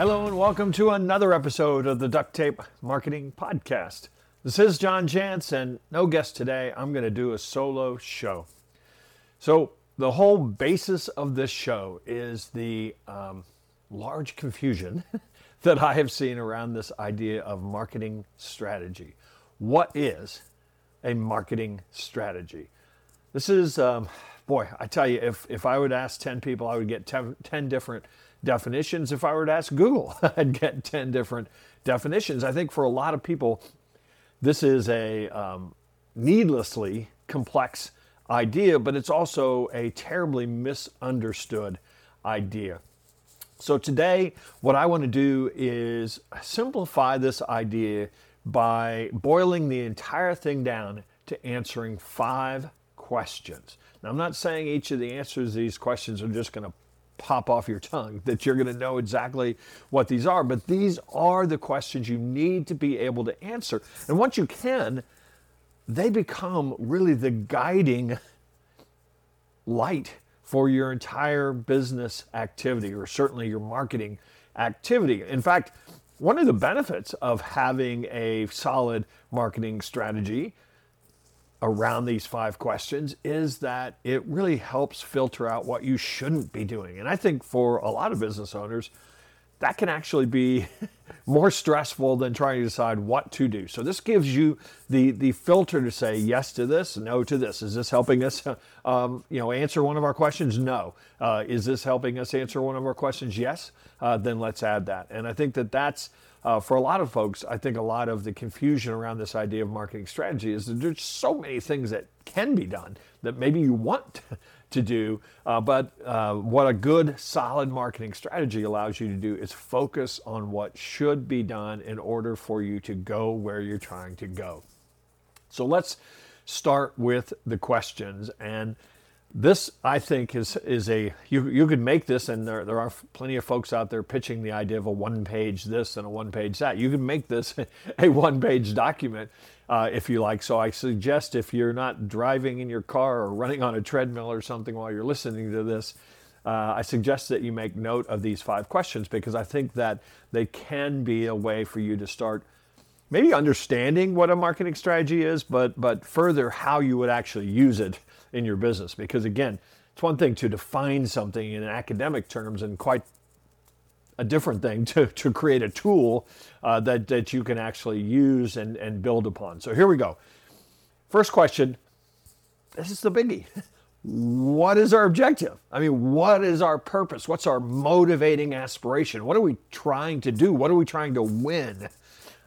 Hello, and welcome to another episode of the Duct Tape Marketing Podcast. This is John Jantsch, and no guest today. I'm going to do a solo show. So, the whole basis of this show is the um, large confusion that I have seen around this idea of marketing strategy. What is a marketing strategy? This is, um, boy, I tell you, if, if I would ask 10 people, I would get 10, 10 different definitions. If I were to ask Google, I'd get 10 different definitions. I think for a lot of people, this is a um, needlessly complex idea, but it's also a terribly misunderstood idea. So, today, what I want to do is simplify this idea by boiling the entire thing down to answering five questions. Now, I'm not saying each of the answers to these questions are just going to pop off your tongue, that you're going to know exactly what these are, but these are the questions you need to be able to answer. And once you can, they become really the guiding light for your entire business activity or certainly your marketing activity. In fact, one of the benefits of having a solid marketing strategy around these five questions is that it really helps filter out what you shouldn't be doing. And I think for a lot of business owners, that can actually be more stressful than trying to decide what to do. So this gives you the the filter to say yes to this, no to this. Is this helping us, um, you know, answer one of our questions? No. Uh, is this helping us answer one of our questions? Yes. Uh, then let's add that. And I think that that's uh, for a lot of folks, I think a lot of the confusion around this idea of marketing strategy is that there's so many things that can be done that maybe you want to do. Uh, but uh, what a good, solid marketing strategy allows you to do is focus on what should be done in order for you to go where you're trying to go. So let's start with the questions. And this, I think, is is a you you could make this, and there there are plenty of folks out there pitching the idea of a one page this and a one page that. You can make this a one page document uh, if you like. So I suggest if you're not driving in your car or running on a treadmill or something while you're listening to this, uh, I suggest that you make note of these five questions because I think that they can be a way for you to start maybe understanding what a marketing strategy is, but but further how you would actually use it in your business. Because again, it's one thing to define something in academic terms and quite a different thing to, to create a tool uh, that, that you can actually use and, and build upon. So here we go. First question this is the biggie. What is our objective? I mean, what is our purpose? What's our motivating aspiration? What are we trying to do? What are we trying to win?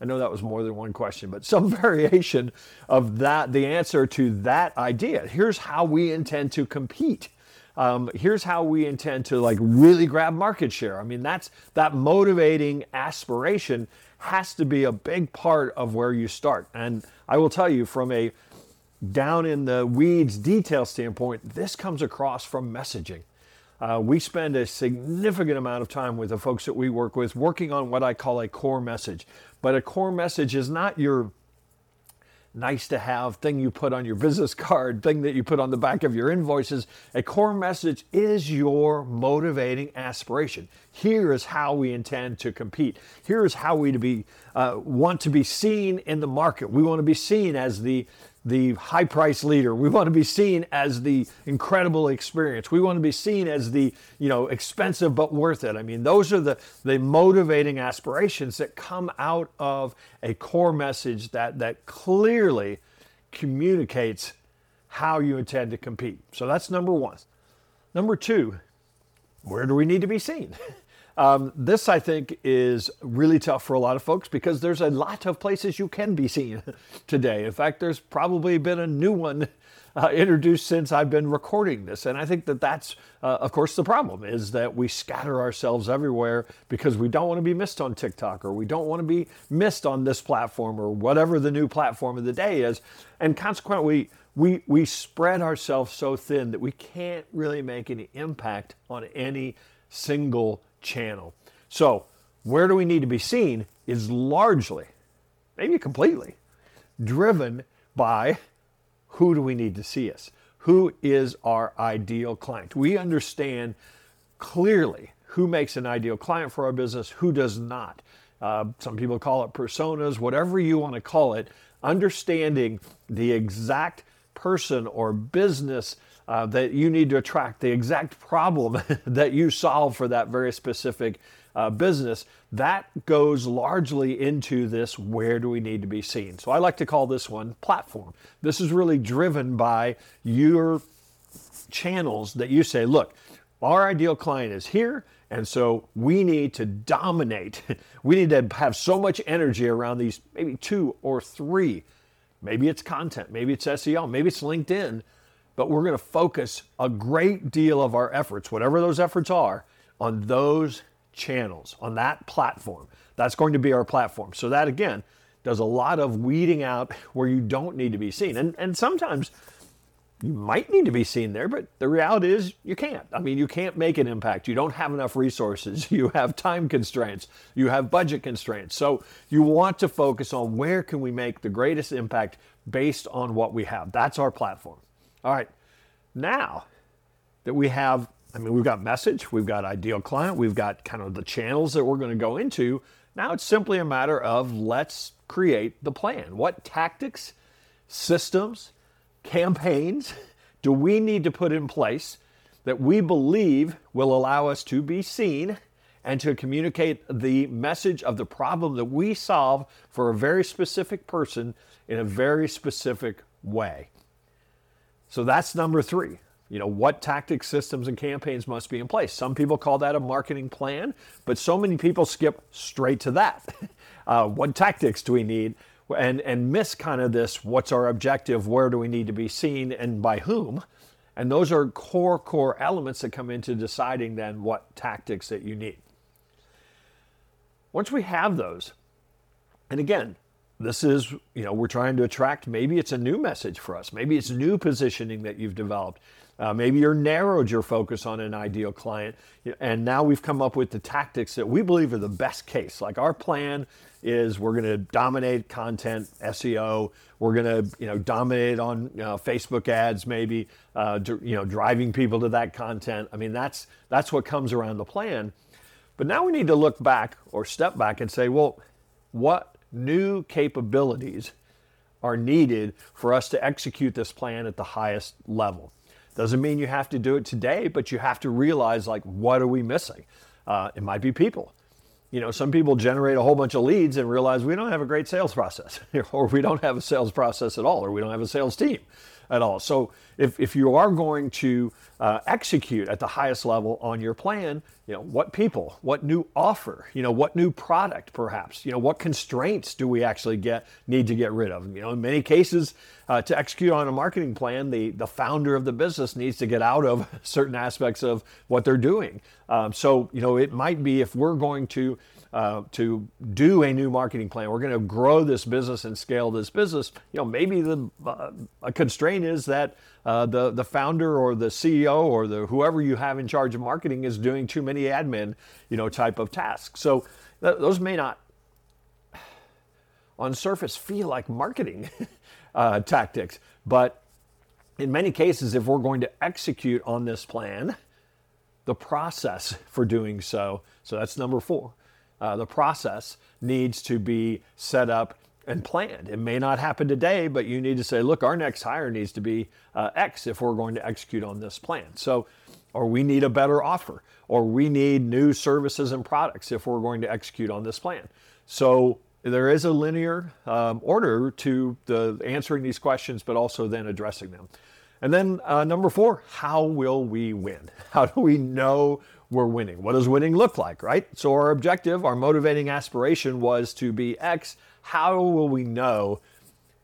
I know that was more than one question, but some variation of that, the answer to that idea. Here's how we intend to compete. Um, here's how we intend to like really grab market share. I mean, that's that motivating aspiration has to be a big part of where you start. And I will tell you from a down in the weeds detail standpoint, this comes across from messaging. Uh, we spend a significant amount of time with the folks that we work with working on what I call a core message. But a core message is not your nice to have thing you put on your business card, thing that you put on the back of your invoices. A core message is your motivating aspiration. Here is how we intend to compete. Here is how we to be uh, want to be seen in the market. We want to be seen as the the high price leader. We want to be seen as the incredible experience. We want to be seen as the, you know, expensive but worth it. I mean, those are the, the motivating aspirations that come out of a core message that, that clearly communicates how you intend to compete. So that's number one. Number two, where do we need to be seen? Um, this, I think, is really tough for a lot of folks because there's a lot of places you can be seen today. In fact, there's probably been a new one uh, introduced since I've been recording this. And I think that that's, uh, of course, the problem is that we scatter ourselves everywhere because we don't want to be missed on TikTok or we don't want to be missed on this platform or whatever the new platform of the day is. And consequently, we, we spread ourselves so thin that we can't really make any impact on any single channel. So, where do we need to be seen is largely, maybe completely, driven by who do we need to see us? Who is our ideal client? We understand clearly who makes an ideal client for our business, who does not. Uh, some people call it personas, whatever you want to call it, understanding the exact person or business uh, that you need to attract, the exact problem that you solve for that very specific uh, business, that goes largely into this where do we need to be seen. So I like to call this one platform. This is really driven by your channels that you say, look, our ideal client is here. And so we need to dominate. We need to have so much energy around these maybe two or three. Maybe it's content, maybe it's SEO, maybe it's LinkedIn, but we're going to focus a great deal of our efforts, whatever those efforts are, on those channels, on that platform. That's going to be our platform. So that again does a lot of weeding out where you don't need to be seen. And and sometimes you might need to be seen there, but the reality is you can't. I mean, you can't make an impact. You don't have enough resources. You have time constraints. You have budget constraints. So you want to focus on where can we make the greatest impact based on what we have. That's our platform. All right. Now that we have, I mean, we've got message, we've got ideal client, we've got kind of the channels that we're going to go into. Now it's simply a matter of let's create the plan. What tactics, systems, campaigns do we need to put in place that we believe will allow us to be seen and to communicate the message of the problem that we solve for a very specific person in a very specific way? So that's number three. You know, what tactics, systems, and campaigns must be in place? Some people call that a marketing plan, but so many people skip straight to that. Uh, what tactics do we need? And, and miss kind of this what's our objective, where do we need to be seen, and by whom. And those are core, core elements that come into deciding then what tactics that you need. Once we have those, and again, this is, you know, we're trying to attract, maybe it's a new message for us. Maybe it's new positioning that you've developed. Uh, maybe you're narrowed your focus on an ideal client. And now we've come up with the tactics that we believe are the best case. Like our plan is we're going to dominate content SEO. We're going to you know dominate on you know, Facebook ads, maybe uh, you know driving people to that content. I mean that's that's what comes around the plan. But now we need to look back or step back and say, well, what new capabilities are needed for us to execute this plan at the highest level? Doesn't mean you have to do it today, but you have to realize like what are we missing? Uh, it might be people you know, some people generate a whole bunch of leads and realize we don't have a great sales process, or we don't have a sales process at all, or we don't have a sales team at all. So if, if you are going to uh, execute at the highest level on your plan, you know, what people, what new offer, you know, what new product perhaps, you know, what constraints do we actually get need to get rid of? You know, in many cases, uh, to execute on a marketing plan, the, the founder of the business needs to get out of certain aspects of what they're doing. Um, so, you know, it might be if we're going to uh, to do a new marketing plan. We're going to grow this business and scale this business. You know, maybe the uh, a constraint is that uh, the the founder or the CEO or the whoever you have in charge of marketing is doing too many admin, you know, type of tasks. So th- those may not, on surface, feel like marketing uh, tactics, but in many cases, if we're going to execute on this plan, the process for doing so. So that's number four uh, the process needs to be set up and planned. It may not happen today, but you need to say, look, our next hire needs to be uh, X if we're going to execute on this plan. So, or we need a better offer, or we need new services and products if we're going to execute on this plan. So, there is a linear um, order to the answering these questions, but also then addressing them. And then uh, number four, how will we win? How do we know we're winning. What does winning look like, right? So, our objective, our motivating aspiration was to be X. How will we know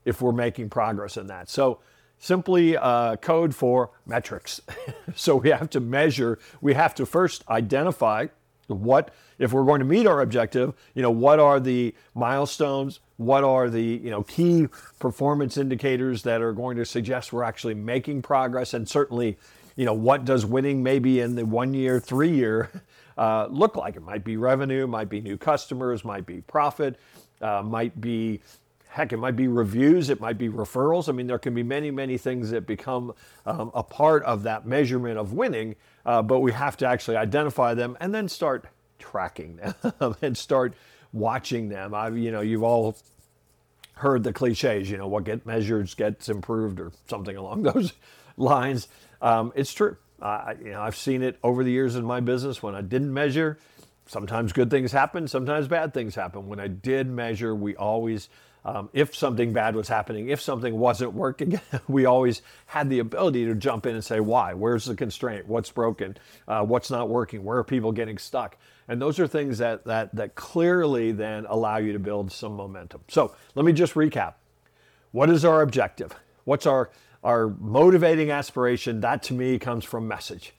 if we're making progress in that? So, simply uh, code for metrics. so, we have to measure, we have to first identify what if we're going to meet our objective you know what are the milestones what are the you know key performance indicators that are going to suggest we're actually making progress and certainly you know, what does winning maybe in the one year, three year uh, look like? It might be revenue, might be new customers, might be profit, uh, might be heck, it might be reviews, it might be referrals. I mean, there can be many, many things that become um, a part of that measurement of winning, uh, but we have to actually identify them and then start tracking them and start watching them. I, you know, you've all heard the cliches, you know, what gets measured gets improved or something along those lines. Um, it's true. Uh, you know, I've seen it over the years in my business when I didn't measure. Sometimes good things happen, sometimes bad things happen. When I did measure, we always um, if something bad was happening, if something wasn't working, we always had the ability to jump in and say, why? Where's the constraint? What's broken? Uh, what's not working? Where are people getting stuck? And those are things that, that, that clearly then allow you to build some momentum. So let me just recap. What is our objective? What's our, our motivating aspiration? That to me comes from message.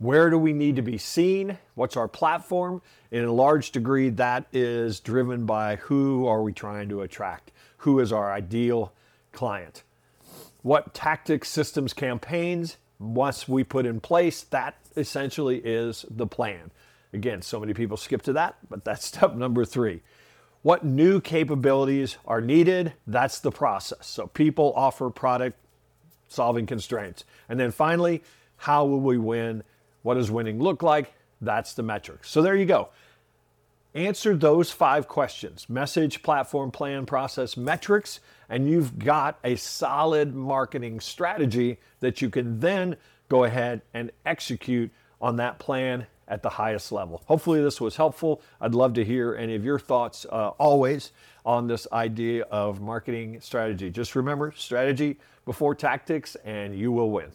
Where do we need to be seen? What's our platform? In a large degree, that is driven by who are we trying to attract? Who is our ideal client? What tactics, systems, campaigns must we put in place? That essentially is the plan. Again, so many people skip to that, but that's step number three. What new capabilities are needed? That's the process. So people offer product solving constraints. And then finally, how will we win? What does winning look like? That's the metric. So there you go. Answer those five questions message, platform, plan, process, metrics, and you've got a solid marketing strategy that you can then go ahead and execute on that plan at the highest level. Hopefully, this was helpful. I'd love to hear any of your thoughts uh, always on this idea of marketing strategy. Just remember strategy before tactics, and you will win.